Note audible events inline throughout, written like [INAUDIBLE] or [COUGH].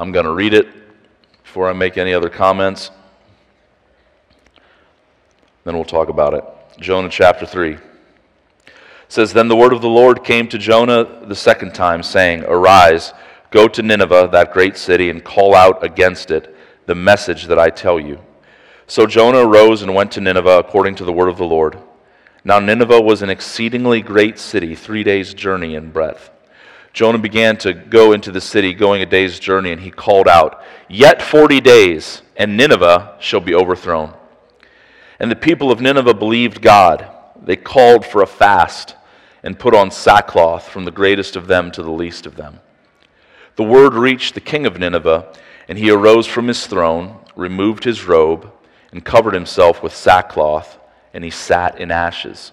I'm going to read it before I make any other comments. Then we'll talk about it. Jonah chapter 3 says then the word of the Lord came to Jonah the second time saying, "Arise, go to Nineveh, that great city, and call out against it the message that I tell you." So Jonah arose and went to Nineveh according to the word of the Lord. Now Nineveh was an exceedingly great city, 3 days journey in breadth. Jonah began to go into the city, going a day's journey, and he called out, Yet forty days, and Nineveh shall be overthrown. And the people of Nineveh believed God. They called for a fast and put on sackcloth from the greatest of them to the least of them. The word reached the king of Nineveh, and he arose from his throne, removed his robe, and covered himself with sackcloth, and he sat in ashes.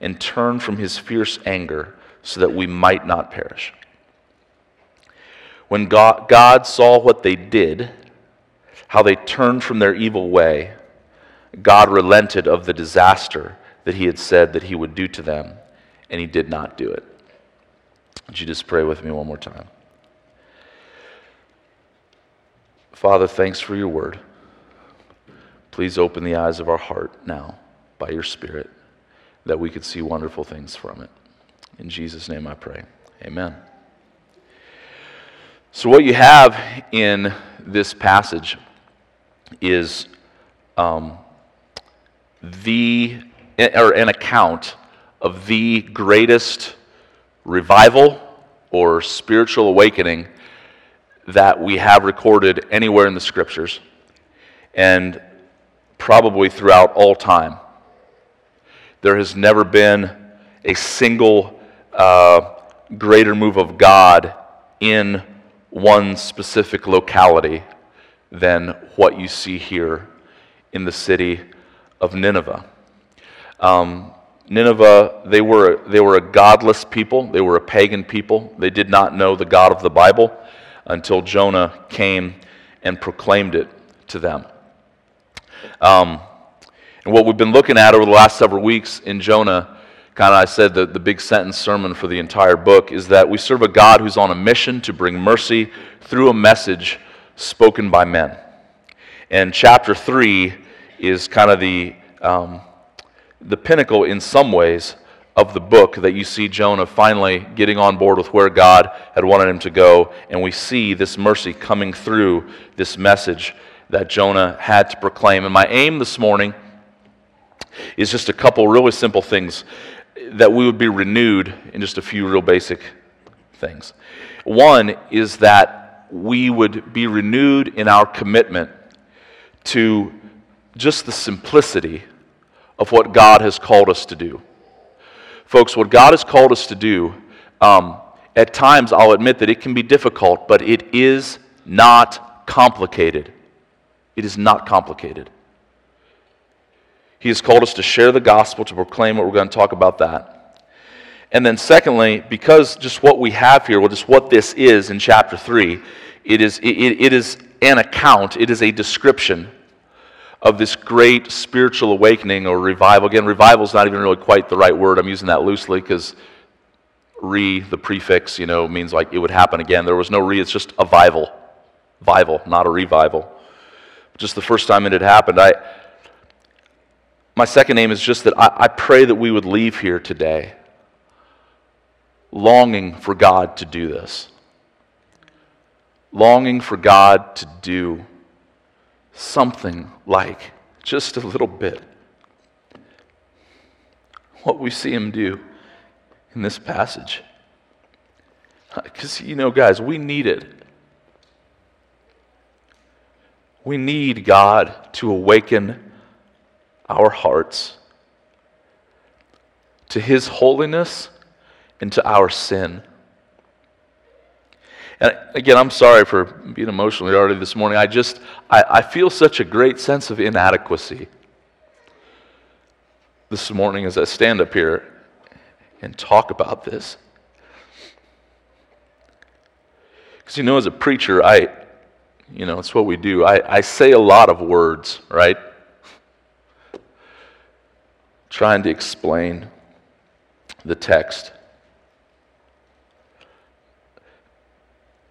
and turn from his fierce anger so that we might not perish. When God, God saw what they did, how they turned from their evil way, God relented of the disaster that he had said that he would do to them, and he did not do it. Would you just pray with me one more time? Father, thanks for your word. Please open the eyes of our heart now by your Spirit that we could see wonderful things from it. In Jesus' name I pray. Amen. So, what you have in this passage is um, the, or an account of the greatest revival or spiritual awakening that we have recorded anywhere in the scriptures and probably throughout all time. There has never been a single uh, greater move of God in one specific locality than what you see here in the city of Nineveh. Um, Nineveh, they were, they were a godless people, they were a pagan people. They did not know the God of the Bible until Jonah came and proclaimed it to them. Um, and what we've been looking at over the last several weeks in Jonah, kind of I said the, the big sentence sermon for the entire book, is that we serve a God who's on a mission to bring mercy through a message spoken by men. And chapter 3 is kind of the, um, the pinnacle in some ways of the book that you see Jonah finally getting on board with where God had wanted him to go. And we see this mercy coming through this message that Jonah had to proclaim. And my aim this morning is just a couple really simple things that we would be renewed in just a few real basic things. One is that we would be renewed in our commitment to just the simplicity of what God has called us to do. Folks, what God has called us to do, um, at times I'll admit that it can be difficult, but it is not complicated. It is not complicated. He has called us to share the gospel, to proclaim what we're going to talk about that. And then, secondly, because just what we have here, well, just what this is in chapter 3, it is, it, it is an account, it is a description of this great spiritual awakening or revival. Again, revival is not even really quite the right word. I'm using that loosely because re, the prefix, you know, means like it would happen again. There was no re, it's just a vival. Vival, not a revival. Just the first time it had happened. I, my second aim is just that I, I pray that we would leave here today longing for God to do this. Longing for God to do something like just a little bit what we see him do in this passage. [LAUGHS] Because, you know, guys, we need it. We need God to awaken our hearts to His holiness and to our sin. And again, I'm sorry for being emotionally already this morning. I just, I, I feel such a great sense of inadequacy this morning as I stand up here and talk about this. Because, you know, as a preacher, I, you know, it's what we do. I, I say a lot of words, right? Trying to explain the text.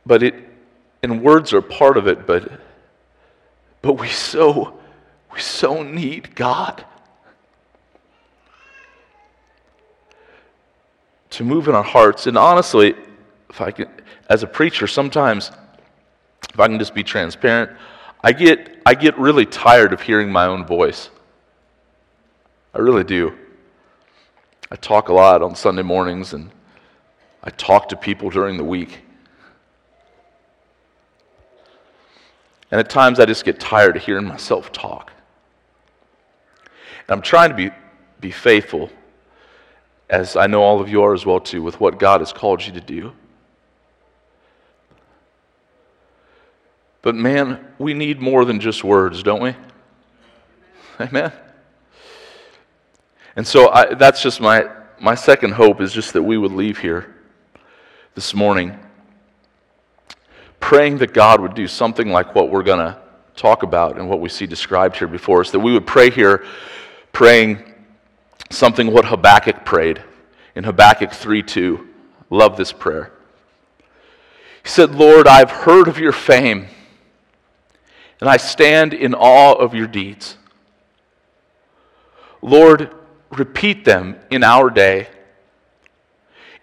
But it, and words are part of it, but, but we so, we so need God. To move in our hearts. And honestly, if I can, as a preacher, sometimes, if I can just be transparent, I get, I get really tired of hearing my own voice. I really do. I talk a lot on Sunday mornings and I talk to people during the week. And at times I just get tired of hearing myself talk. And I'm trying to be, be faithful, as I know all of you are as well too, with what God has called you to do. But man, we need more than just words, don't we? Amen. And so I, that's just my, my second hope is just that we would leave here this morning praying that God would do something like what we're going to talk about and what we see described here before us, that we would pray here, praying something what Habakkuk prayed in Habakkuk 3 2. Love this prayer. He said, Lord, I've heard of your fame, and I stand in awe of your deeds. Lord, repeat them in our day.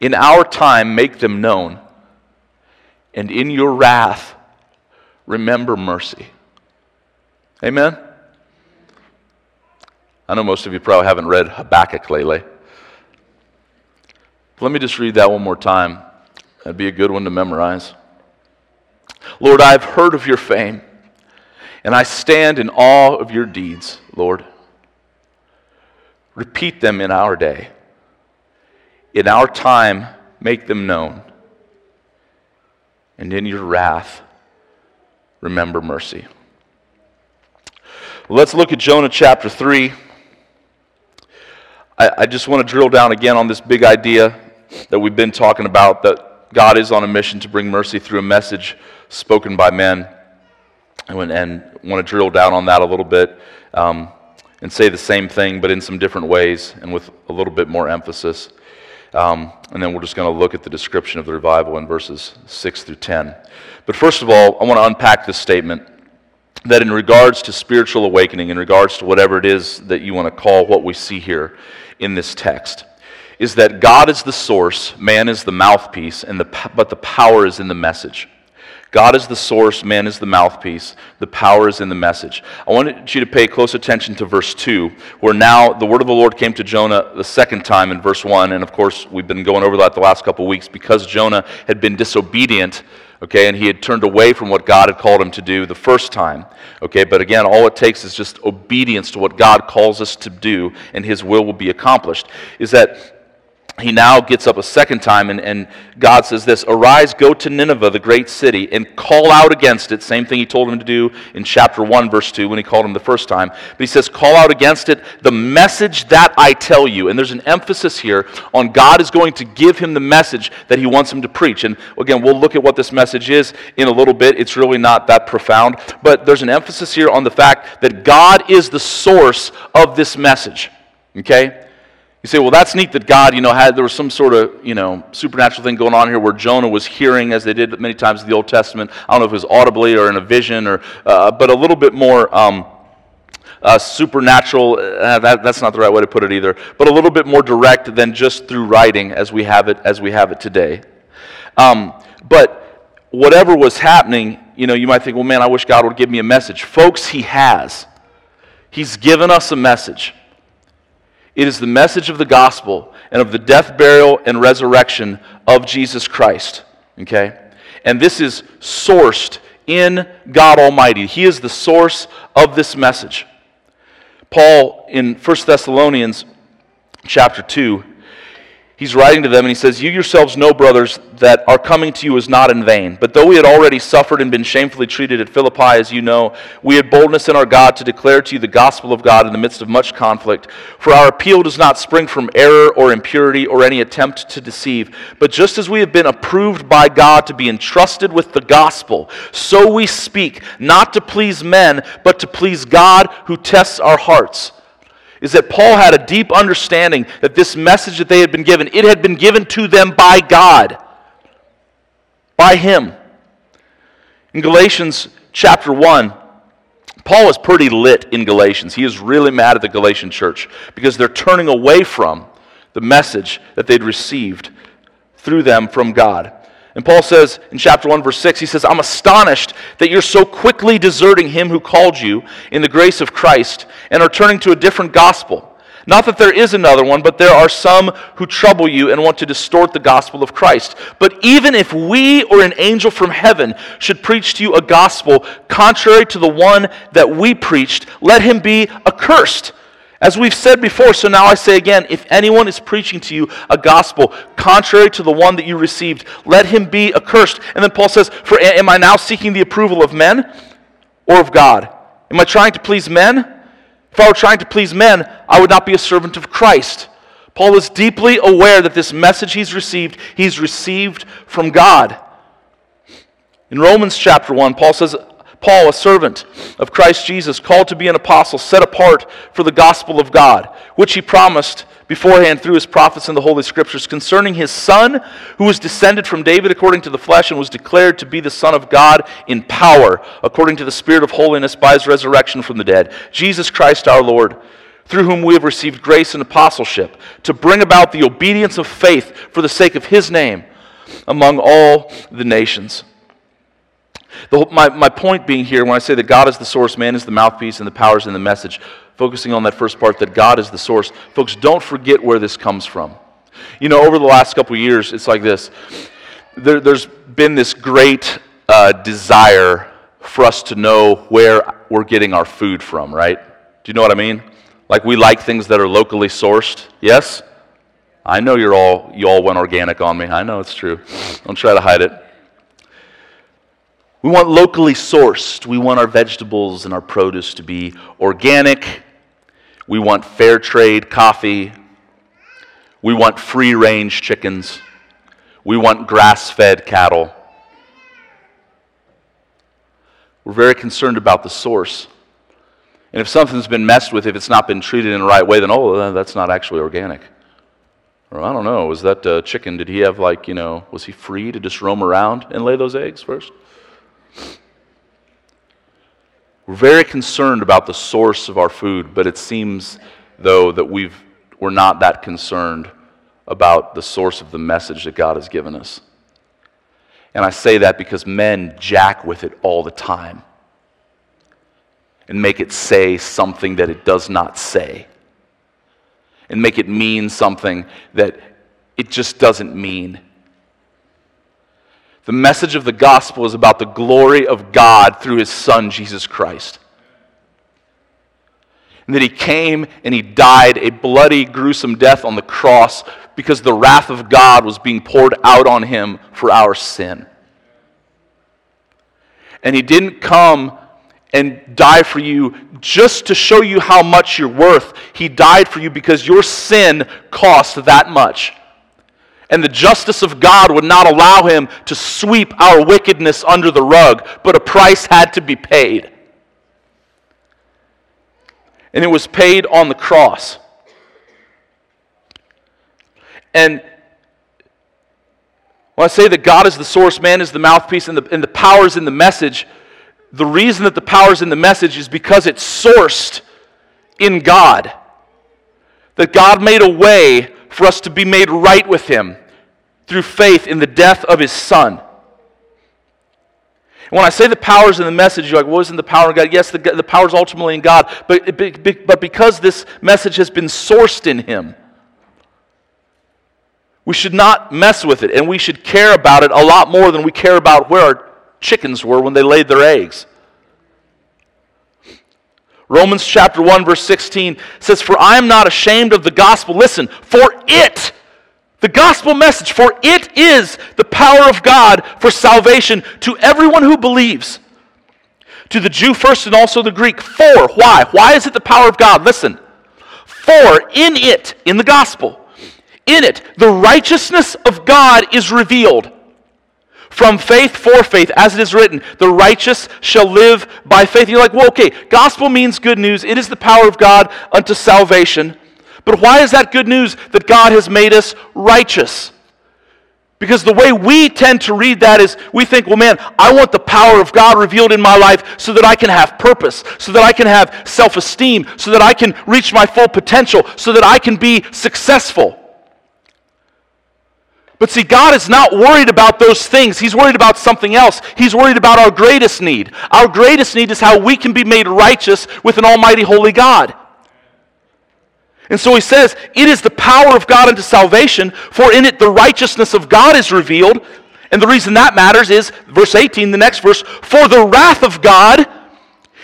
In our time, make them known and in your wrath, remember mercy. Amen? I know most of you probably haven't read Habakkuk lately. Let me just read that one more time. That'd be a good one to memorize. Lord, I have heard of your fame, and I stand in awe of your deeds, Lord. Repeat them in our day. In our time, make them known and in your wrath, remember mercy. let's look at Jonah chapter 3. I, I just want to drill down again on this big idea that we've been talking about that God is on a mission to bring mercy through a message spoken by men. And, and want to drill down on that a little bit um, and say the same thing, but in some different ways and with a little bit more emphasis. Um, and then we're just going to look at the description of the revival in verses 6 through 10. But first of all, I want to unpack this statement that in regards to spiritual awakening, in regards to whatever it is that you want to call what we see here in this text, is that God is the source, man is the mouthpiece, and the, but the power is in the message. God is the source, man is the mouthpiece, the power is in the message. I want you to pay close attention to verse 2, where now the word of the Lord came to Jonah the second time in verse 1. And of course, we've been going over that the last couple weeks because Jonah had been disobedient, okay, and he had turned away from what God had called him to do the first time, okay. But again, all it takes is just obedience to what God calls us to do, and his will will be accomplished. Is that he now gets up a second time, and, and God says this Arise, go to Nineveh, the great city, and call out against it. Same thing he told him to do in chapter 1, verse 2, when he called him the first time. But he says, Call out against it the message that I tell you. And there's an emphasis here on God is going to give him the message that he wants him to preach. And again, we'll look at what this message is in a little bit. It's really not that profound. But there's an emphasis here on the fact that God is the source of this message. Okay? You say, well, that's neat that God, you know, had there was some sort of, you know, supernatural thing going on here where Jonah was hearing, as they did many times in the Old Testament. I don't know if it was audibly or in a vision, or uh, but a little bit more um, uh, supernatural. Uh, that, that's not the right way to put it either, but a little bit more direct than just through writing, as we have it as we have it today. Um, but whatever was happening, you know, you might think, well, man, I wish God would give me a message, folks. He has. He's given us a message. It is the message of the gospel and of the death, burial, and resurrection of Jesus Christ. Okay? And this is sourced in God Almighty. He is the source of this message. Paul in 1 Thessalonians chapter 2, he's writing to them and he says, You yourselves know, brothers, that our coming to you is not in vain. But though we had already suffered and been shamefully treated at Philippi, as you know, we had boldness in our God to declare to you the gospel of God in the midst of much conflict. For our appeal does not spring from error or impurity or any attempt to deceive. But just as we have been approved by God to be entrusted with the gospel, so we speak, not to please men, but to please God who tests our hearts is that Paul had a deep understanding that this message that they had been given, it had been given to them by God, by him. In Galatians chapter 1, Paul is pretty lit in Galatians. He is really mad at the Galatian church because they're turning away from the message that they'd received through them from God. And Paul says in chapter 1, verse 6, he says, I'm astonished that you're so quickly deserting him who called you in the grace of Christ and are turning to a different gospel. Not that there is another one, but there are some who trouble you and want to distort the gospel of Christ. But even if we or an angel from heaven should preach to you a gospel contrary to the one that we preached, let him be accursed. As we've said before, so now I say again if anyone is preaching to you a gospel contrary to the one that you received, let him be accursed. And then Paul says, For am I now seeking the approval of men or of God? Am I trying to please men? If I were trying to please men, I would not be a servant of Christ. Paul is deeply aware that this message he's received, he's received from God. In Romans chapter 1, Paul says, Paul, a servant of Christ Jesus, called to be an apostle, set apart for the gospel of God, which he promised beforehand through his prophets in the Holy Scriptures concerning his Son, who was descended from David according to the flesh and was declared to be the Son of God in power, according to the Spirit of holiness by his resurrection from the dead, Jesus Christ our Lord through whom we have received grace and apostleship, to bring about the obedience of faith for the sake of his name among all the nations. The, my, my point being here, when I say that God is the source, man is the mouthpiece, and the power is in the message, focusing on that first part, that God is the source, folks, don't forget where this comes from. You know, over the last couple years, it's like this. There, has been this great uh, desire for us to know where we're getting our food from, right? Do you know what I mean? Like we like things that are locally sourced. Yes? I know you're all you all went organic on me. I know it's true. Don't try to hide it. We want locally sourced. We want our vegetables and our produce to be organic. We want fair trade coffee. We want free range chickens. We want grass fed cattle. We're very concerned about the source. And if something's been messed with, if it's not been treated in the right way, then, oh, that's not actually organic. Or I don't know, was that uh, chicken, did he have like, you know, was he free to just roam around and lay those eggs first? We're very concerned about the source of our food, but it seems, though, that we've, we're not that concerned about the source of the message that God has given us. And I say that because men jack with it all the time and make it say something that it does not say, and make it mean something that it just doesn't mean. The message of the gospel is about the glory of God through his Son, Jesus Christ. And that he came and he died a bloody, gruesome death on the cross because the wrath of God was being poured out on him for our sin. And he didn't come and die for you just to show you how much you're worth. He died for you because your sin cost that much. And the justice of God would not allow him to sweep our wickedness under the rug, but a price had to be paid. And it was paid on the cross. And when I say that God is the source, man is the mouthpiece, and the, and the power is in the message, the reason that the power is in the message is because it's sourced in God. That God made a way for us to be made right with Him through faith in the death of His Son. when I say the power is in the message, you're like, well, isn't the power in God? Yes, the, the power is ultimately in God, but, but because this message has been sourced in Him, we should not mess with it, and we should care about it a lot more than we care about where our chickens were when they laid their eggs. Romans chapter 1 verse 16 says, "For I am not ashamed of the gospel. Listen, for it The gospel message, for it is the power of God for salvation to everyone who believes. To the Jew first and also the Greek. For, why? Why is it the power of God? Listen. For in it, in the gospel, in it, the righteousness of God is revealed. From faith for faith, as it is written, the righteous shall live by faith. And you're like, well, okay, gospel means good news. It is the power of God unto salvation. But why is that good news that God has made us righteous? Because the way we tend to read that is we think, well, man, I want the power of God revealed in my life so that I can have purpose, so that I can have self esteem, so that I can reach my full potential, so that I can be successful. But see, God is not worried about those things. He's worried about something else. He's worried about our greatest need. Our greatest need is how we can be made righteous with an almighty holy God. And so he says, It is the power of God unto salvation, for in it the righteousness of God is revealed. And the reason that matters is, verse 18, the next verse, For the wrath of God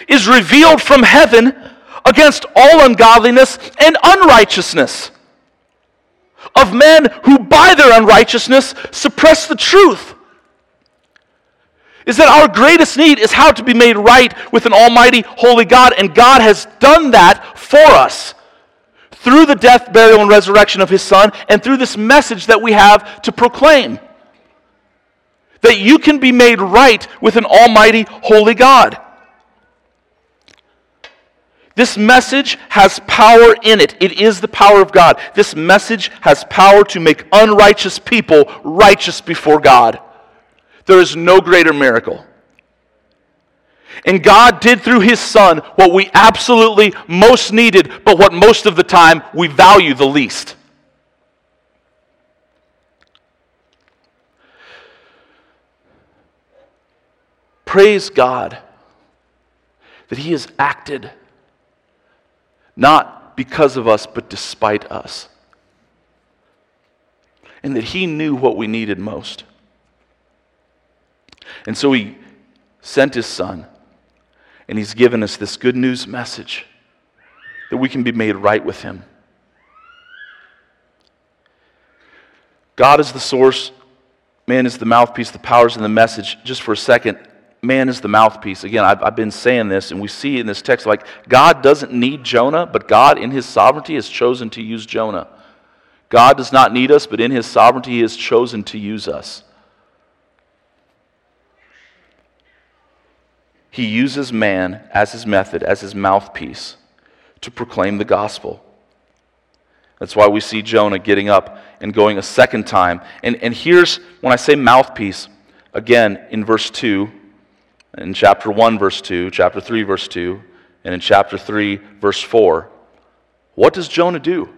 is revealed from heaven against all ungodliness and unrighteousness of men who by their unrighteousness suppress the truth. Is that our greatest need is how to be made right with an almighty holy God, and God has done that for us through the death, burial, and resurrection of his son, and through this message that we have to proclaim. That you can be made right with an almighty, holy God. This message has power in it. It is the power of God. This message has power to make unrighteous people righteous before God. There is no greater miracle. And God did through His Son what we absolutely most needed, but what most of the time we value the least. Praise God that He has acted not because of us, but despite us. And that He knew what we needed most. And so He sent His Son and He's given us this good news message that we can be made right with Him. God is the source, man is the mouthpiece, the powers in the message. Just for a second, man is the mouthpiece. Again, I've, I've, been saying this, and we see in this text like God doesn't need Jonah, but God, in his sovereignty, has chosen to use Jonah. God does not need us, but in his sovereignty, he has chosen to use us. He uses man as his method, as his mouthpiece to proclaim the gospel. That's why we see Jonah getting up and going a second time. And, and here's when I say mouthpiece, again, in verse 2, in chapter 1, verse 2, chapter 3, verse 2, and in chapter 3, verse 4. What does Jonah do?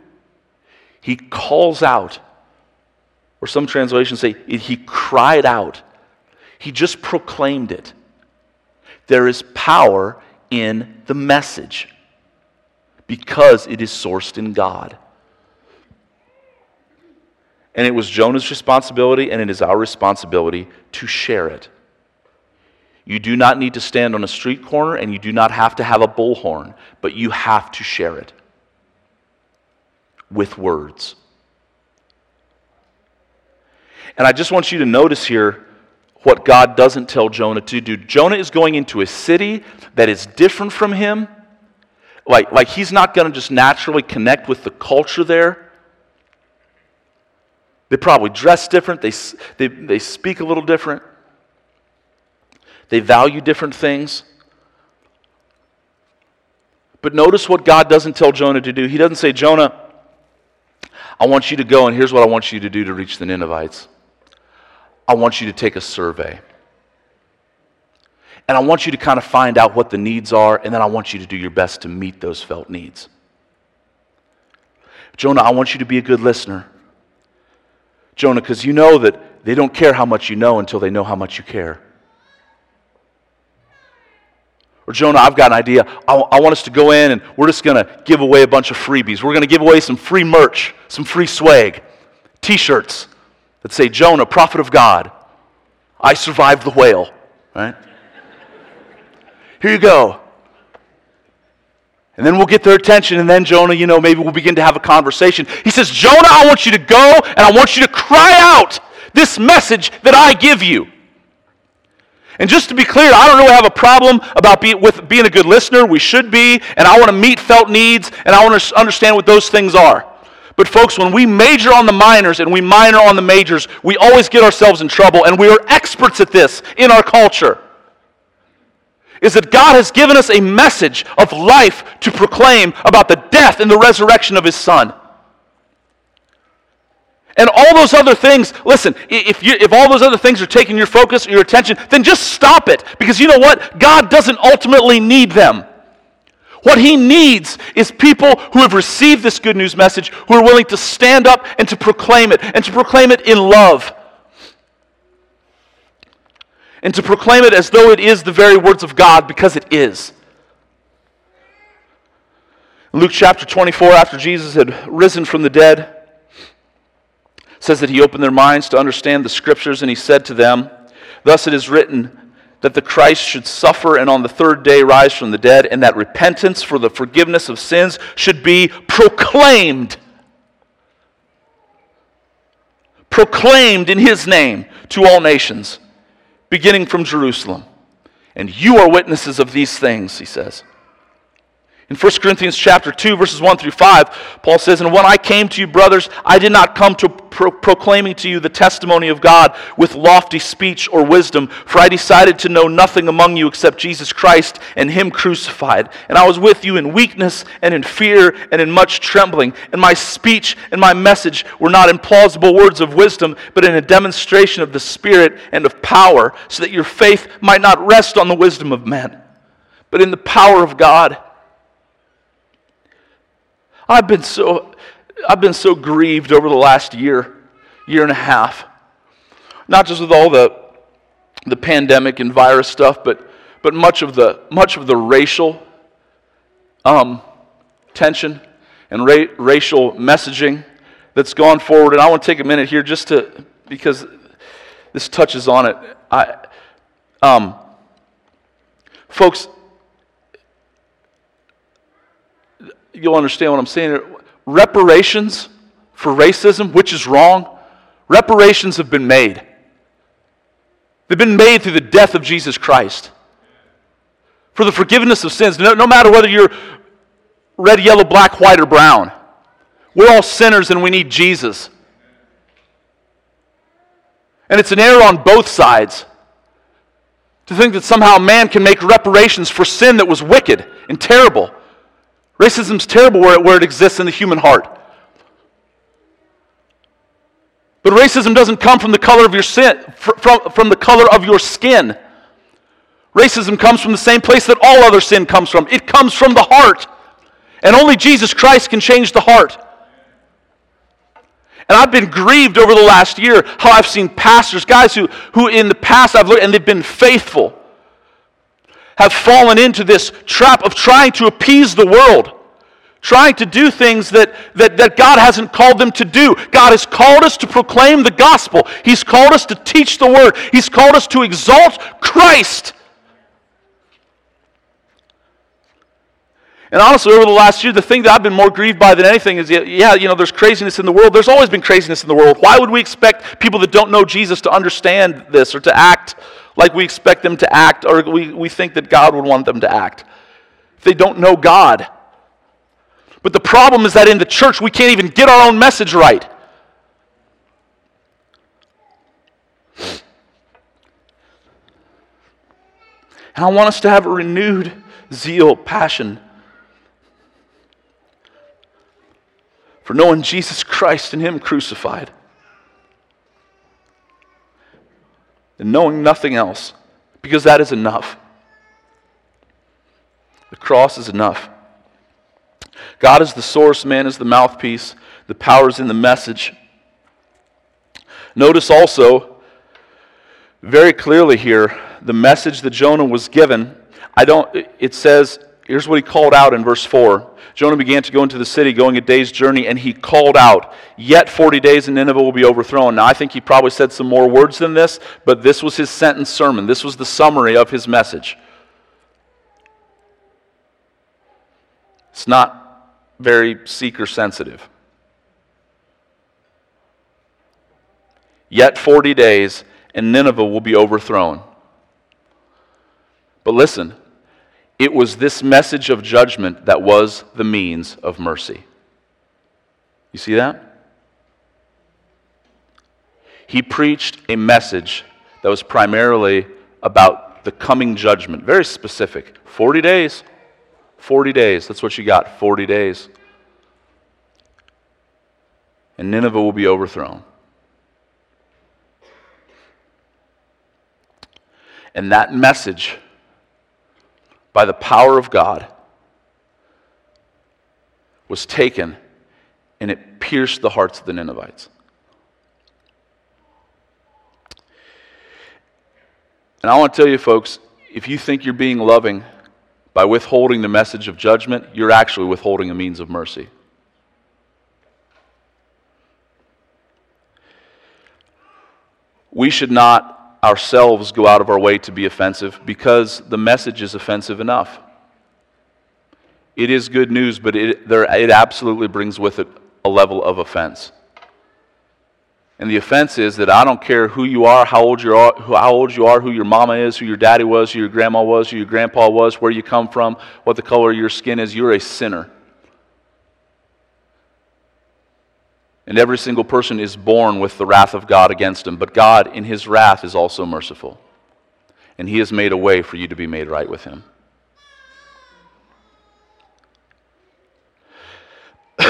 He calls out, or some translations say he cried out. He just proclaimed it. There is power in the message because it is sourced in God. And it was Jonah's responsibility, and it is our responsibility to share it. You do not need to stand on a street corner, and you do not have to have a bullhorn, but you have to share it with words. And I just want you to notice here what God doesn't tell Jonah to do. Jonah is going into a city that is different from him. Like, like he's not going to just naturally connect with the culture there. They probably dress different, they, they, they speak a little different, they value different things. But notice what God doesn't tell Jonah to do. He doesn't say, Jonah, I want you to go, and here's what I want you to do to reach the Ninevites. I want you to take a survey. And I want you to kind of find out what the needs are, and then I want you to do your best to meet those felt needs. Jonah, I want you to be a good listener. Jonah, because you know that they don't care how much you know until they know how much you care. Or, Jonah, I've got an idea. I, want us to go in and we're just going to give away a bunch of freebies. We're going to give away some free merch, some free swag, t shirts that say, Jonah, prophet of God, I survived the whale, right? Here you go. And then we'll get their attention, and then Jonah, you know, maybe we'll begin to have a conversation. He says, Jonah, I want you to go and I want you to cry out this message that I give you. And just to be clear, I don't really have a problem about be, with being a good listener. We should be, and I want to meet felt needs, and I want to understand what those things are. But, folks, when we major on the minors and we minor on the majors, we always get ourselves in trouble, and we are experts at this in our culture is that God has given us a message of life to proclaim about the death and the resurrection of His Son. And all those other things, listen, if, you, if all those other things are taking your focus or your attention, then just stop it. Because you know what? God doesn't ultimately need them. What He needs is people who have received this good news message, who are willing to stand up and to proclaim it, and to proclaim it in love and to proclaim it as though it is the very words of God because it is. Luke chapter 24, after Jesus had risen from the dead, says that he opened their minds to understand the scriptures and he said to them, Thus it is written that the Christ should suffer and on the third day rise from the dead, and that repentance for the forgiveness of sins should be proclaimed. Proclaimed in his name to all nations beginning from Jerusalem. And you are witnesses of these things, he says. In 1 Corinthians chapter 2, verses 1 through 5, Paul says, And when I came to you, brothers, I did not come to pro- proclaiming to you the testimony of God with lofty speech or wisdom, for I decided to know nothing among you except Jesus Christ and Him crucified. And I was with you in weakness and in fear and in much trembling. And my speech and my message were not in plausible words of wisdom, but in a demonstration of the Spirit and of power, so that your faith might not rest on the wisdom of men, but in the power of God. I've been so, I've been so grieved over the last year, year and a half. Not just with all the, the pandemic and virus stuff, but, but much, of the, much of the racial um, tension and ra- racial messaging that's gone forward. And I want to take a minute here just to, because this touches on it. I, um, folks, you'll understand what I'm saying. Reparations for racism, which is wrong, reparations have been made. They've been made through the death of Jesus Christ. For the forgiveness of sins, no, no matter whether you're red, yellow, black, white, or brown, we're all sinners and we need Jesus. And it's an error on both sides to think that somehow man can make reparations for sin that was wicked and terrible. Racism's terrible where it, where it exists in the human heart. But racism doesn't come from the color of your sin, from, from the color of your skin. Racism comes from the same place that all other sin comes from. It comes from the heart. And only Jesus Christ can change the heart. And I've been grieved over the last year how I've seen pastors, guys who, who in the past I've looked and they've been faithful have fallen into this trap of trying to appease the world, trying to do things that, that, that God hasn't called them to do. God has called us to proclaim the gospel, He's called us to teach the word, He's called us to exalt Christ. And honestly, over the last year, the thing that I've been more grieved by than anything is, yeah, you know, there's craziness in the world. There's always been craziness in the world. Why would we expect people that don't know Jesus to understand this or to act like we expect them to act or we, we think that God would want them to act. They don't know God. But the problem is that in the church, we can't even get our own message right. And I want us to have a renewed zeal, passion for knowing Jesus Christ and Him crucified. And knowing nothing else, because that is enough. The cross is enough. God is the source, man is the mouthpiece, the power is in the message. Notice also very clearly here the message that Jonah was given. I don't, it says, here's what he called out in verse 4 Jonah began to go into the city, going a day's journey, and he called out, Yet 40 days and Nineveh will be overthrown. Now, I think he probably said some more words than this, but this was his sentence sermon. This was the summary of his message. It's not very seeker sensitive. Yet 40 days, and Nineveh will be overthrown. But listen, it was this message of judgment that was the means of mercy. You see that? He preached a message that was primarily about the coming judgment, very specific 40 days. 40 days. That's what you got 40 days. And Nineveh will be overthrown. And that message, by the power of God, was taken and it pierced the hearts of the Ninevites. And I want to tell you, folks, if you think you're being loving by withholding the message of judgment, you're actually withholding a means of mercy. We should not ourselves go out of our way to be offensive because the message is offensive enough. It is good news, but it, there, it absolutely brings with it a level of offense. And the offense is that I don't care who you are, how old you are, how old you are, who your mama is, who your daddy was, who your grandma was, who your grandpa was, where you come from, what the color of your skin is. You're a sinner. And every single person is born with the wrath of God against him. But God, in his wrath, is also merciful. And he has made a way for you to be made right with him. [CLEARS THROAT]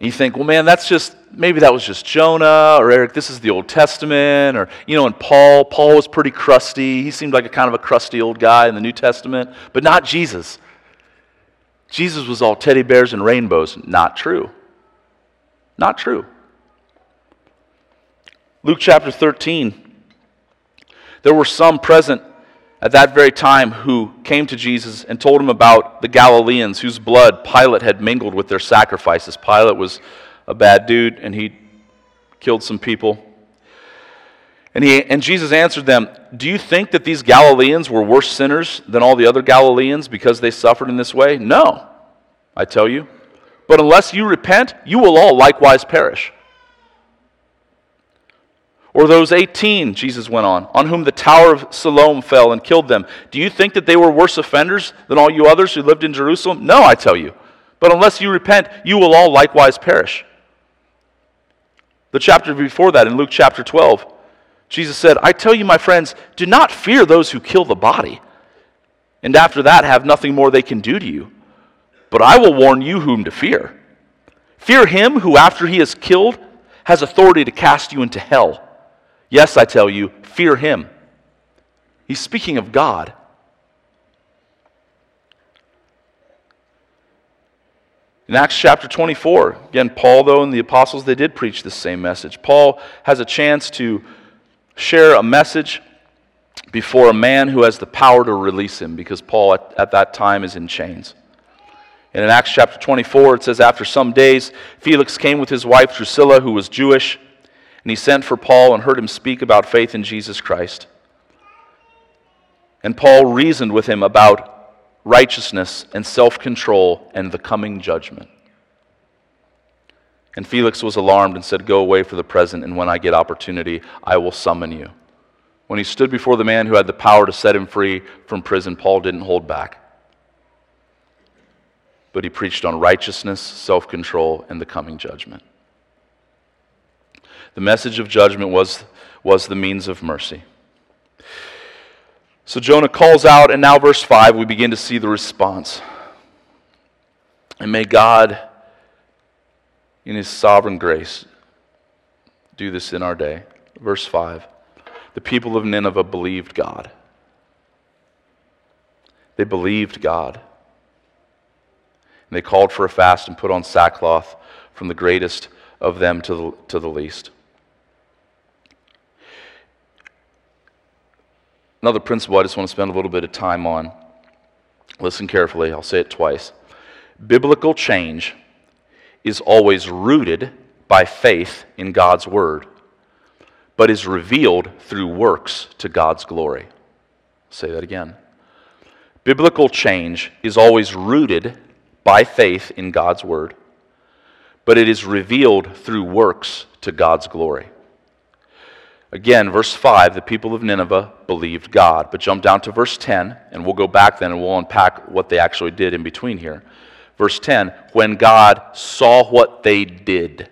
you think, well, man, that's just, maybe that was just Jonah, or Eric, this is the Old Testament, or, you know, and Paul, Paul was pretty crusty. He seemed like a kind of a crusty old guy in the New Testament, but not Jesus. Jesus was all teddy bears and rainbows. Not true. Not true. Luke chapter 13. There were some present at that very time who came to Jesus and told him about the Galileans whose blood Pilate had mingled with their sacrifices. Pilate was a bad dude and he killed some people. And, he, and Jesus answered them, Do you think that these Galileans were worse sinners than all the other Galileans because they suffered in this way? No, I tell you. But unless you repent, you will all likewise perish. Or those 18, Jesus went on, on whom the tower of Siloam fell and killed them. Do you think that they were worse offenders than all you others who lived in Jerusalem? No, I tell you. But unless you repent, you will all likewise perish. The chapter before that, in Luke chapter 12, Jesus said, I tell you, my friends, do not fear those who kill the body, and after that have nothing more they can do to you. But I will warn you whom to fear. Fear him who, after he is killed, has authority to cast you into hell. Yes, I tell you, fear him. He's speaking of God. In Acts chapter 24, again, Paul, though, and the apostles, they did preach the same message. Paul has a chance to share a message before a man who has the power to release him because Paul at, at that time is in chains. And in Acts chapter 24, it says, After some days, Felix came with his wife Drusilla, who was Jewish and he sent for Paul and heard him speak about faith in Jesus Christ. And Paul reasoned with him about righteousness and self control and the coming judgment. And Felix was alarmed and said, Go away for the present, and when I get opportunity, I will summon you. When he stood before the man who had the power to set him free from prison, Paul didn't hold back. But he preached on righteousness, self control, and the coming judgment. The message of judgment was, was the means of mercy. So Jonah calls out, and now, verse 5, we begin to see the response. And may God, in His sovereign grace, do this in our day. Verse 5 The people of Nineveh believed God. They believed God. And they called for a fast and put on sackcloth from the greatest of them to the, to the least. Another principle I just want to spend a little bit of time on. Listen carefully, I'll say it twice. Biblical change is always rooted by faith in God's Word, but is revealed through works to God's glory. I'll say that again. Biblical change is always rooted by faith in God's word, but it is revealed through works to God's glory. Again, verse 5, the people of Nineveh believed God. But jump down to verse 10, and we'll go back then and we'll unpack what they actually did in between here. Verse 10, when God saw what they did,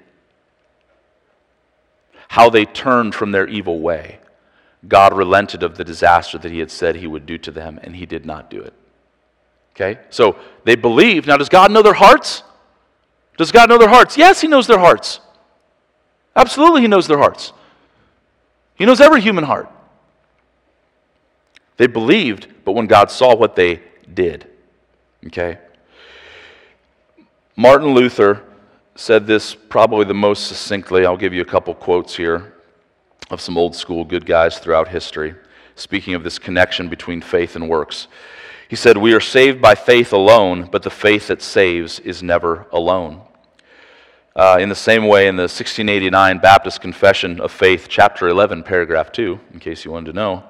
how they turned from their evil way, God relented of the disaster that he had said he would do to them, and he did not do it. Okay? So they believe. Now, does God know their hearts? Does God know their hearts? Yes, he knows their hearts. Absolutely, he knows their hearts. He knows every human heart. They believed, but when God saw what they did, okay? Martin Luther said this probably the most succinctly. I'll give you a couple quotes here of some old school good guys throughout history, speaking of this connection between faith and works. He said, We are saved by faith alone, but the faith that saves is never alone. Uh, in the same way, in the 1689 Baptist Confession of Faith, chapter 11, paragraph 2, in case you wanted to know,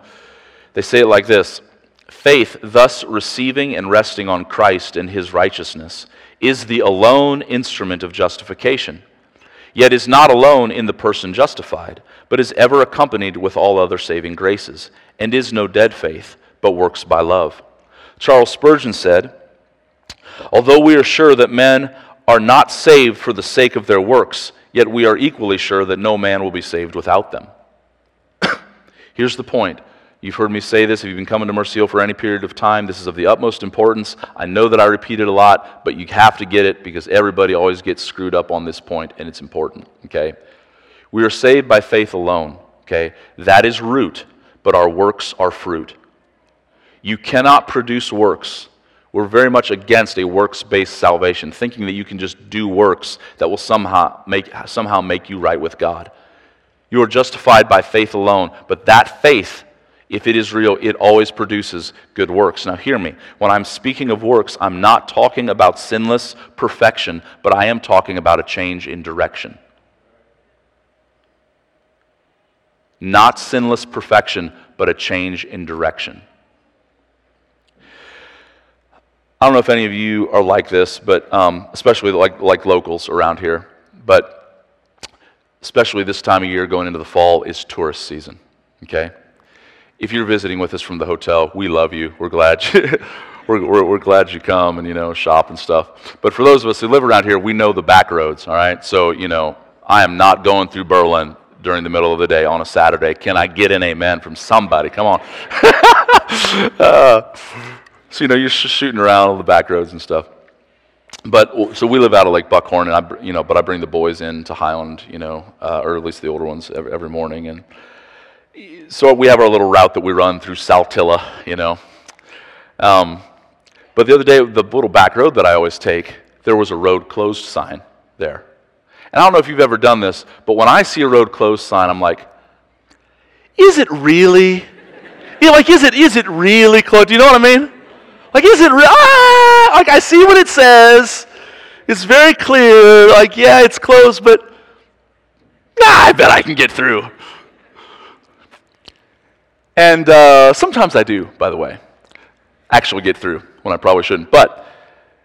they say it like this Faith, thus receiving and resting on Christ and his righteousness, is the alone instrument of justification, yet is not alone in the person justified, but is ever accompanied with all other saving graces, and is no dead faith, but works by love. Charles Spurgeon said, Although we are sure that men are not saved for the sake of their works, yet we are equally sure that no man will be saved without them. [COUGHS] Here's the point. You've heard me say this. If you've been coming to Mercy Hill for any period of time, this is of the utmost importance. I know that I repeat it a lot, but you have to get it because everybody always gets screwed up on this point, and it's important. Okay? We are saved by faith alone. Okay? That is root, but our works are fruit. You cannot produce works we're very much against a works based salvation, thinking that you can just do works that will somehow make, somehow make you right with God. You are justified by faith alone, but that faith, if it is real, it always produces good works. Now, hear me. When I'm speaking of works, I'm not talking about sinless perfection, but I am talking about a change in direction. Not sinless perfection, but a change in direction. I don't know if any of you are like this, but um, especially like, like locals around here, but especially this time of year going into the fall is tourist season, okay? If you're visiting with us from the hotel, we love you. We're glad [LAUGHS] you, we're, we're, we're, glad you come and, you know, shop and stuff. But for those of us who live around here, we know the back roads, all right? So, you know, I am not going through Berlin during the middle of the day on a Saturday. Can I get an amen from somebody? Come on. [LAUGHS] uh, so, you know, you're shooting around on the back roads and stuff. But so we live out of Lake Buckhorn, and I, you know, but I bring the boys in to Hiland, you know, uh, or at least the older ones every, every morning, and so we have our little route that we run through Saltillo, you know. Um, but the other day, the little back road that I always take, there was a road closed sign there. And I don't know if you've ever done this, but when I see a road closed sign, I'm like, is it really? Like, is it, is it really closed? Do you know what I mean? Like, is it real? Ah! Like, I see what it says. It's very clear. Like, yeah, it's closed, but nah, I bet I can get through. And uh, sometimes I do, by the way, actually get through when I probably shouldn't. But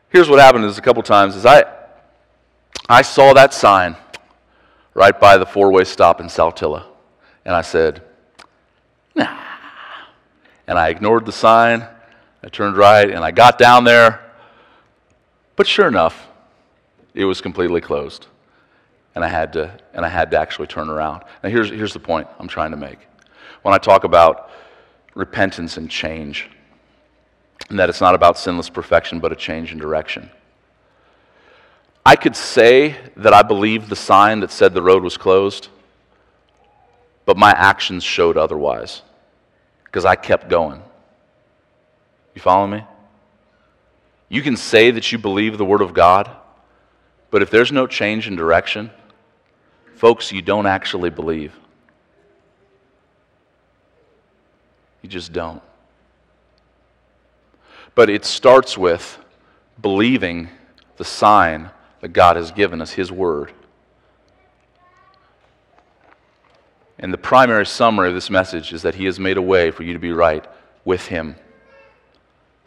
here's what happened is a couple times is I, I saw that sign right by the four-way stop in Saltillo. And I said, nah. And I ignored the sign I turned right and I got down there. But sure enough, it was completely closed. And I had to, and I had to actually turn around. Now, here's, here's the point I'm trying to make. When I talk about repentance and change, and that it's not about sinless perfection, but a change in direction. I could say that I believed the sign that said the road was closed, but my actions showed otherwise because I kept going. You follow me? You can say that you believe the Word of God, but if there's no change in direction, folks, you don't actually believe. You just don't. But it starts with believing the sign that God has given us, His Word. And the primary summary of this message is that He has made a way for you to be right with Him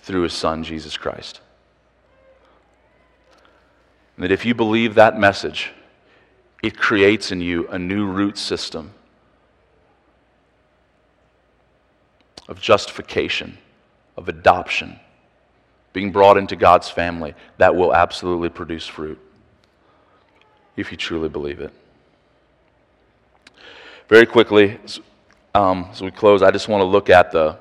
through his son, Jesus Christ. And that if you believe that message, it creates in you a new root system of justification, of adoption, being brought into God's family that will absolutely produce fruit if you truly believe it. Very quickly, um, as we close, I just want to look at the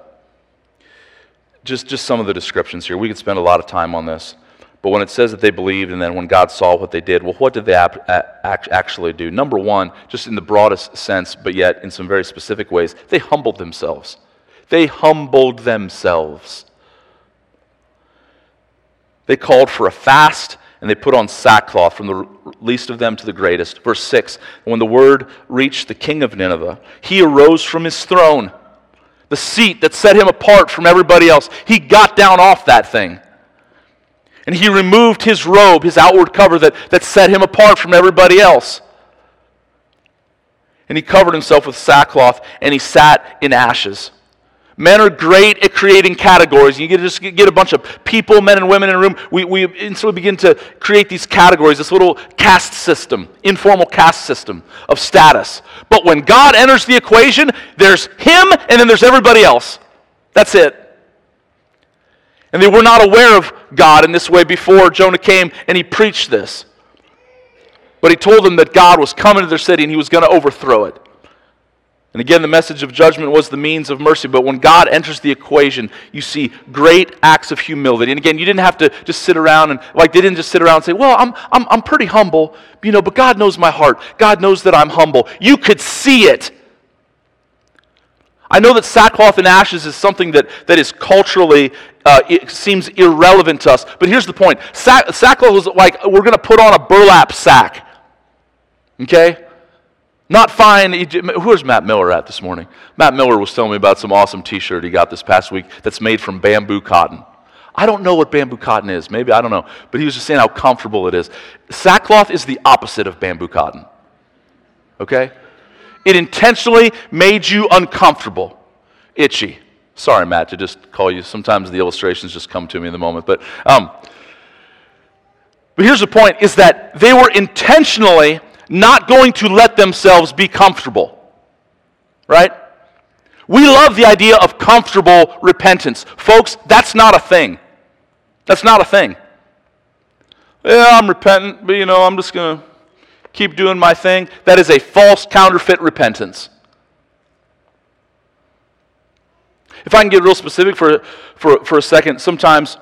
just, just some of the descriptions here. We could spend a lot of time on this. But when it says that they believed and then when God saw what they did, well, what did they ap- actually do? Number one, just in the broadest sense, but yet in some very specific ways, they humbled themselves. They humbled themselves. They called for a fast and they put on sackcloth from the least of them to the greatest. Verse 6 When the word reached the king of Nineveh, he arose from his throne, the seat that set him apart from everybody else. He got down off that thing. And he removed his robe, his outward cover that, that set him apart from everybody else. And he covered himself with sackcloth and he sat in ashes. Men are great at creating categories. You get, just get a bunch of people, men and women in a room. We, we instantly begin to create these categories, this little caste system, informal caste system of status. But when God enters the equation, there's him and then there's everybody else. That's it. And they were not aware of God in this way before Jonah came and he preached this. But he told them that God was coming to their city and he was going to overthrow it. And again, the message of judgment was the means of mercy. But when God enters the equation, you see great acts of humility. And again, you didn't have to just sit around and, like, they didn't just sit around and say, Well, I'm, I'm, I'm pretty humble, you know, but God knows my heart. God knows that I'm humble. You could see it. I know that sackcloth and ashes is something that, that is culturally, uh, it seems irrelevant to us. But here's the point Sack, sackcloth is like we're going to put on a burlap sack. Okay? Not fine. Where's Matt Miller at this morning? Matt Miller was telling me about some awesome t shirt he got this past week that's made from bamboo cotton. I don't know what bamboo cotton is. Maybe, I don't know. But he was just saying how comfortable it is. Sackcloth is the opposite of bamboo cotton. Okay? It intentionally made you uncomfortable, itchy. Sorry, Matt, to just call you. Sometimes the illustrations just come to me in the moment. But, um, but here's the point is that they were intentionally not going to let themselves be comfortable. Right? We love the idea of comfortable repentance. Folks, that's not a thing. That's not a thing. Yeah, I'm repentant, but you know, I'm just going to keep doing my thing. That is a false counterfeit repentance. If I can get real specific for, for, for a second, sometimes,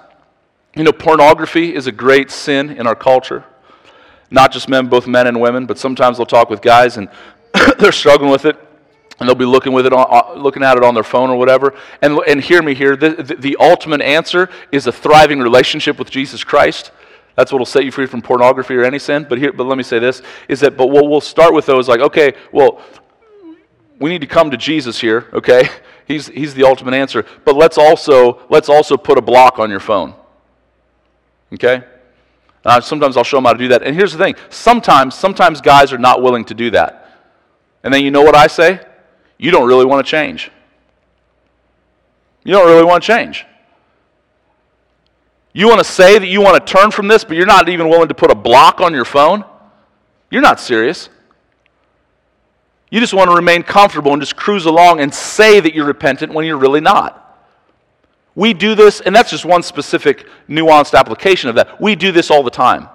you know, pornography is a great sin in our culture not just men, both men and women, but sometimes they'll talk with guys and [COUGHS] they're struggling with it. And they'll be looking, with it on, looking at it on their phone or whatever. And, and hear me here the, the, the ultimate answer is a thriving relationship with Jesus Christ. That's what will set you free from pornography or any sin. But here, but let me say this: is that but what we'll start with though is like, okay, well, we need to come to Jesus here, okay? [LAUGHS] He's he's the ultimate answer. But let's also let's also put a block on your phone. Okay? Uh, sometimes I'll show them how to do that. And here's the thing sometimes, sometimes guys are not willing to do that. And then you know what I say? You don't really want to change. You don't really want to change. You want to say that you want to turn from this, but you're not even willing to put a block on your phone? You're not serious. You just want to remain comfortable and just cruise along and say that you're repentant when you're really not. We do this, and that's just one specific nuanced application of that. We do this all the time.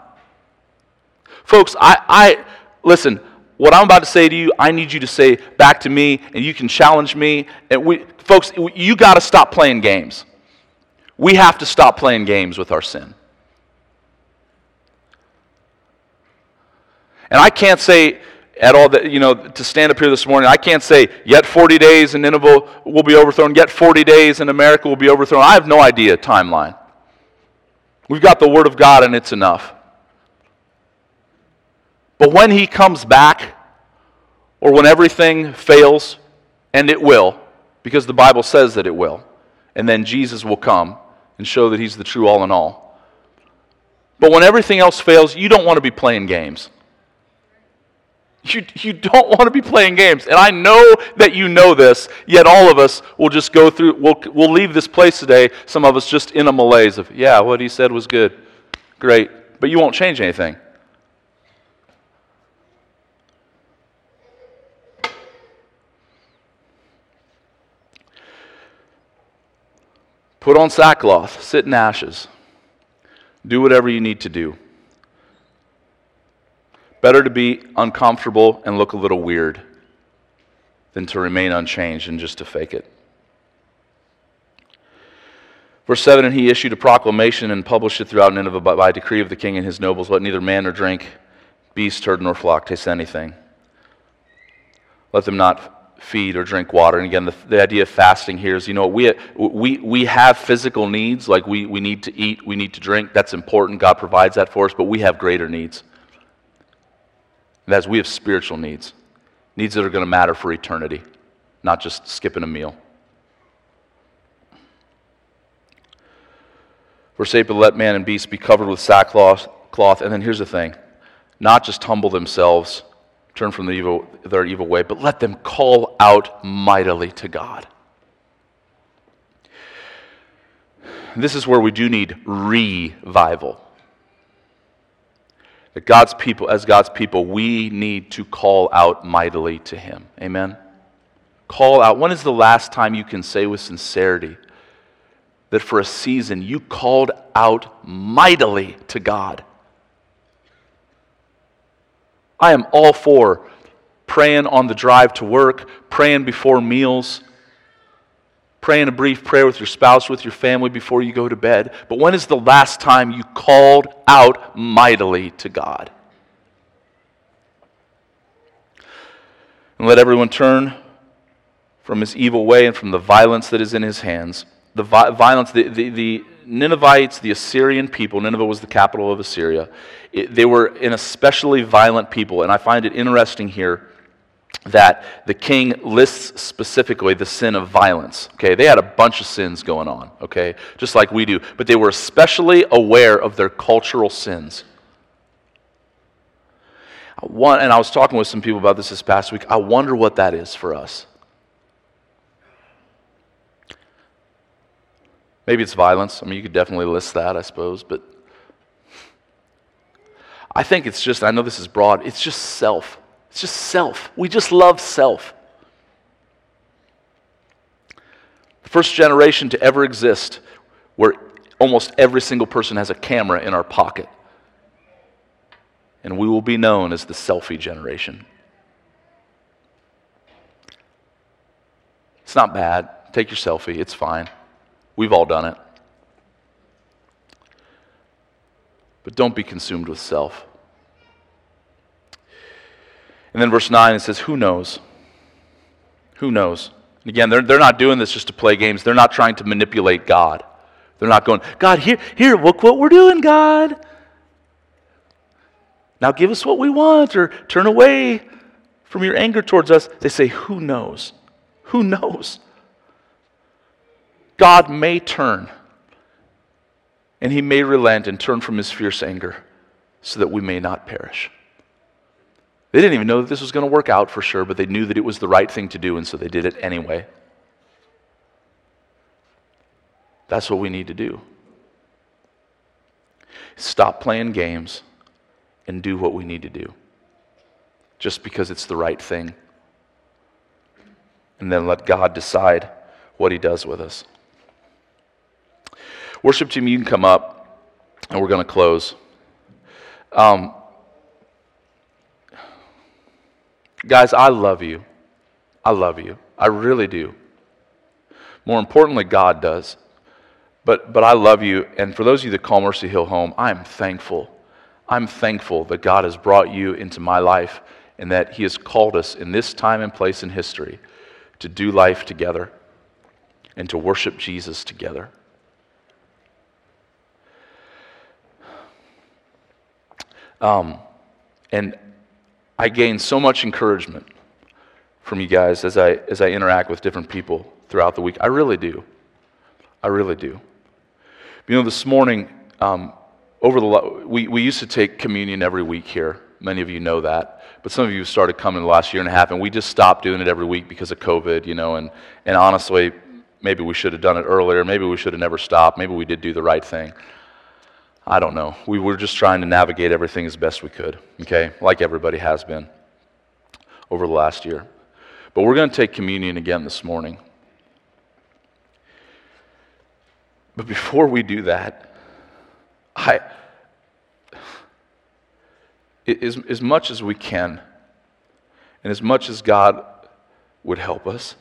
Folks, I, I listen, what I'm about to say to you, I need you to say back to me, and you can challenge me. And we, folks, you got to stop playing games. We have to stop playing games with our sin. And I can't say, at all that, you know, to stand up here this morning, I can't say, yet 40 days and Nineveh will be overthrown, yet 40 days and America will be overthrown. I have no idea timeline. We've got the Word of God and it's enough. But when He comes back, or when everything fails, and it will, because the Bible says that it will, and then Jesus will come and show that He's the true all in all. But when everything else fails, you don't want to be playing games. You, you don't want to be playing games. And I know that you know this, yet all of us will just go through, we'll, we'll leave this place today, some of us just in a malaise of, yeah, what he said was good. Great. But you won't change anything. Put on sackcloth, sit in ashes, do whatever you need to do. Better to be uncomfortable and look a little weird than to remain unchanged and just to fake it. Verse 7 And he issued a proclamation and published it throughout Nineveh by, decree of the king and his nobles let neither man nor drink, beast, herd, nor flock taste anything. Let them not feed or drink water. And again, the, the idea of fasting here is you know, we, we, we have physical needs, like we, we need to eat, we need to drink. That's important. God provides that for us, but we have greater needs. And that's we have spiritual needs, needs that are going to matter for eternity, not just skipping a meal. Verse 8, but let man and beast be covered with sackcloth. Cloth. And then here's the thing not just humble themselves, turn from the evil, their evil way, but let them call out mightily to God. This is where we do need revival. That God's people, as God's people, we need to call out mightily to Him. Amen? Call out. When is the last time you can say with sincerity that for a season you called out mightily to God? I am all for praying on the drive to work, praying before meals, praying a brief prayer with your spouse, with your family before you go to bed. But when is the last time you called out mightily to God? And let everyone turn from his evil way and from the violence that is in his hands. The vi- violence, the, the, the Ninevites, the Assyrian people, Nineveh was the capital of Assyria, it, they were an especially violent people. And I find it interesting here that the king lists specifically the sin of violence. Okay, they had a bunch of sins going on, okay, just like we do, but they were especially aware of their cultural sins. One, and I was talking with some people about this this past week. I wonder what that is for us. Maybe it's violence. I mean, you could definitely list that, I suppose, but I think it's just, I know this is broad, it's just self. It's just self. We just love self. The first generation to ever exist where almost every single person has a camera in our pocket. And we will be known as the selfie generation. It's not bad. Take your selfie, it's fine. We've all done it. But don't be consumed with self. And then verse 9, it says, Who knows? Who knows? And again, they're, they're not doing this just to play games. They're not trying to manipulate God. They're not going, God, here, here, look what we're doing, God. Now give us what we want or turn away from your anger towards us. They say, Who knows? Who knows? God may turn and he may relent and turn from his fierce anger so that we may not perish. They didn't even know that this was going to work out for sure, but they knew that it was the right thing to do, and so they did it anyway. That's what we need to do. Stop playing games and do what we need to do just because it's the right thing. And then let God decide what He does with us. Worship team, you can come up, and we're going to close. Um, Guys, I love you. I love you. I really do. More importantly, God does. But, but I love you. And for those of you that call Mercy Hill home, I'm thankful. I'm thankful that God has brought you into my life and that He has called us in this time and place in history to do life together and to worship Jesus together. Um, and I gain so much encouragement from you guys as I, as I interact with different people throughout the week. I really do. I really do. You know, this morning, um, over the we, we used to take communion every week here Many of you know that. But some of you started coming the last year and a half, and we just stopped doing it every week because of COVID, you know. And, and honestly, maybe we should have done it earlier. Maybe we should have never stopped. Maybe we did do the right thing. I don't know. We were just trying to navigate everything as best we could, okay? Like everybody has been over the last year. But we're going to take communion again this morning. But before we do that, I, as, as much as we can, and as much as God would help us,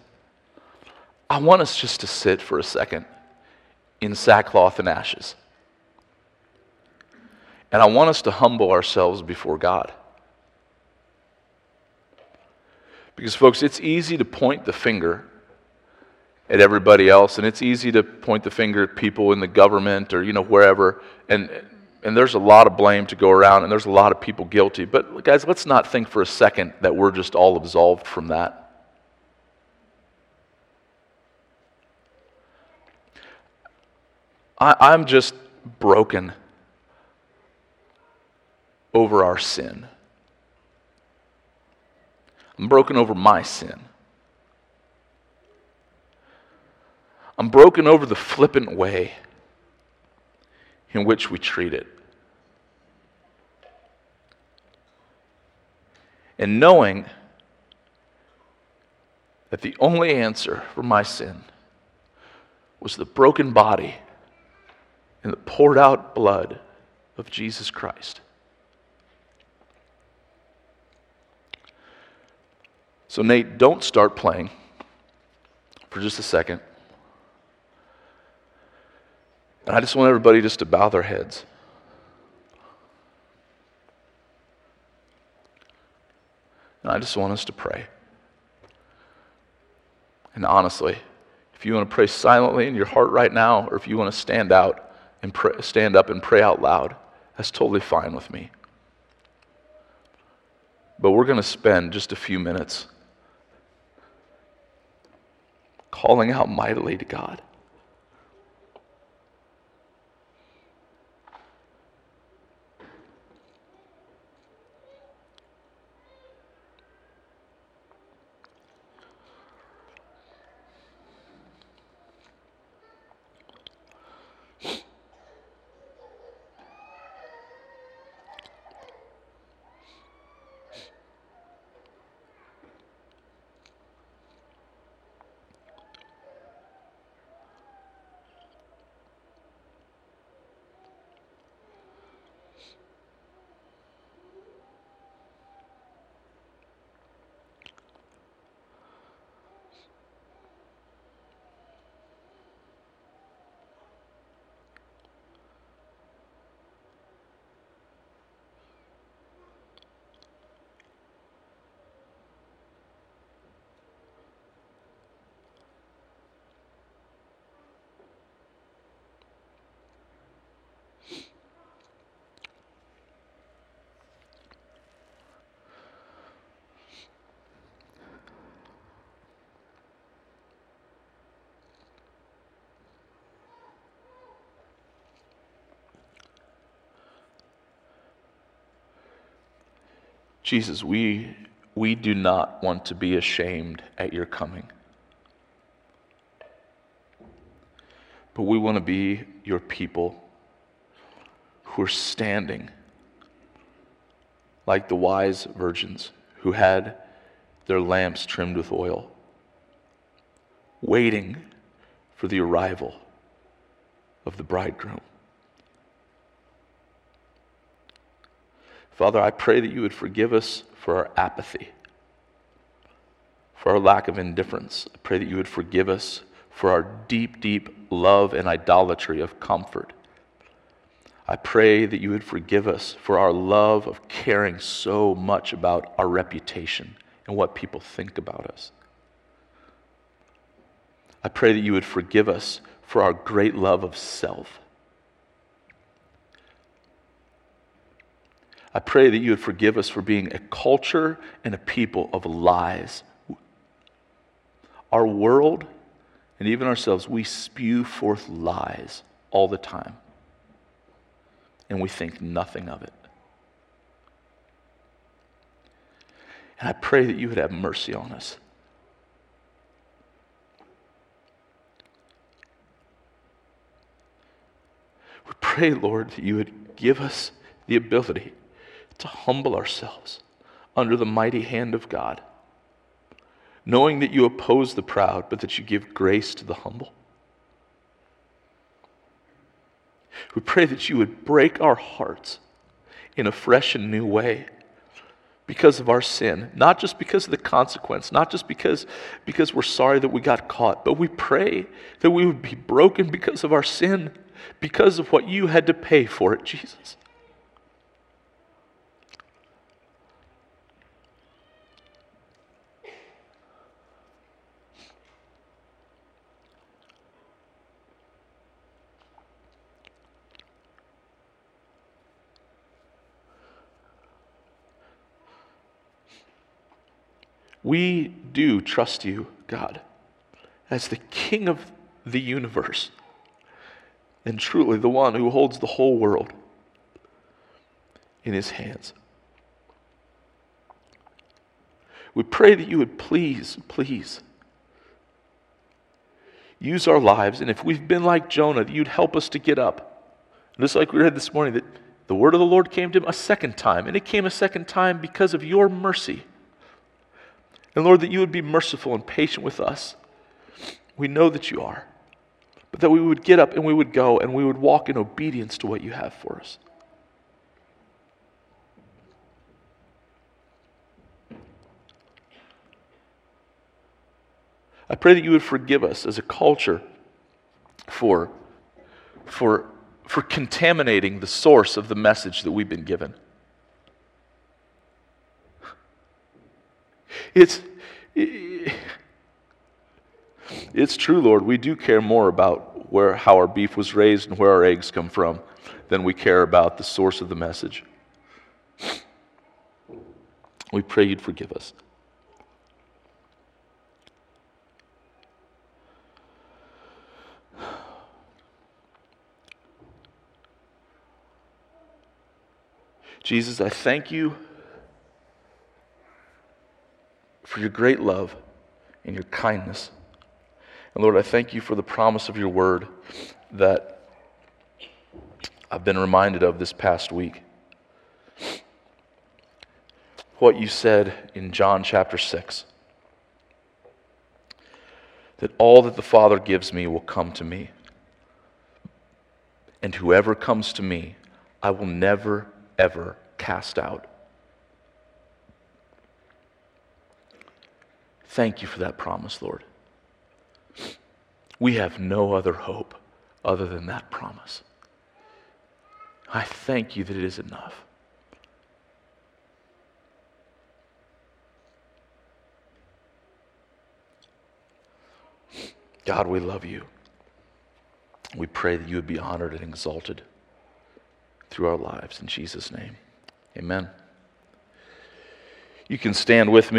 I want us just to sit for a second in sackcloth and ashes. And I want us to humble ourselves before God. Because, folks, it's easy to point the finger at everybody else, and it's easy to point the finger at people in the government or, you know, wherever. And, and there's a lot of blame to go around, and there's a lot of people guilty. But, guys, let's not think for a second that we're just all absolved from that. I, I'm just broken over our sin. I'm broken over my sin. I'm broken over the flippant way in which we treat it. And knowing that the only answer for my sin was the broken body and the poured out blood of Jesus Christ. So, Nate, don't start playing for just a second. And I just want everybody just to bow their heads. And I just want us to pray. And honestly, if you want to pray silently in your heart right now, or if you want to stand out and pray, stand up and pray out loud, that's totally fine with me. But we're going to spend just a few minutes calling out mightily to God. Jesus, we, we do not want to be ashamed at your coming. But we want to be your people who are standing like the wise virgins who had their lamps trimmed with oil, waiting for the arrival of the bridegroom. Father, I pray that you would forgive us for our apathy, for our lack of indifference. I pray that you would forgive us for our deep, deep love and idolatry of comfort. I pray that you would forgive us for our love of caring so much about our reputation and what people think about us. I pray that you would forgive us for our great love of self. I pray that you would forgive us for being a culture and a people of lies. Our world and even ourselves, we spew forth lies all the time. And we think nothing of it. And I pray that you would have mercy on us. We pray, Lord, that you would give us the ability to humble ourselves under the mighty hand of God, knowing that you oppose the proud, but that you give grace to the humble. We pray that you would break our hearts in a fresh and new way because of our sin, not just because of the consequence, not just because, because we're sorry that we got caught, but we pray that we would be broken because of our sin, because of what you had to pay for it, Jesus. We do trust you, God, as the King of the universe and truly the one who holds the whole world in his hands. We pray that you would please, please use our lives, and if we've been like Jonah, that you'd help us to get up. Just like we read this morning, that the word of the Lord came to him a second time, and it came a second time because of your mercy. And Lord, that you would be merciful and patient with us. We know that you are. But that we would get up and we would go and we would walk in obedience to what you have for us. I pray that you would forgive us as a culture for, for, for contaminating the source of the message that we've been given. It's, it's true, Lord. We do care more about where, how our beef was raised and where our eggs come from than we care about the source of the message. We pray you'd forgive us. Jesus, I thank you for your great love and your kindness. And Lord, I thank you for the promise of your word that I've been reminded of this past week. What you said in John chapter 6 that all that the Father gives me will come to me. And whoever comes to me, I will never, ever cast out. Thank you for that promise, Lord. We have no other hope other than that promise. I thank you that it is enough. God, we love you. We pray that you would be honored and exalted through our lives. In Jesus' name, amen. You can stand with me.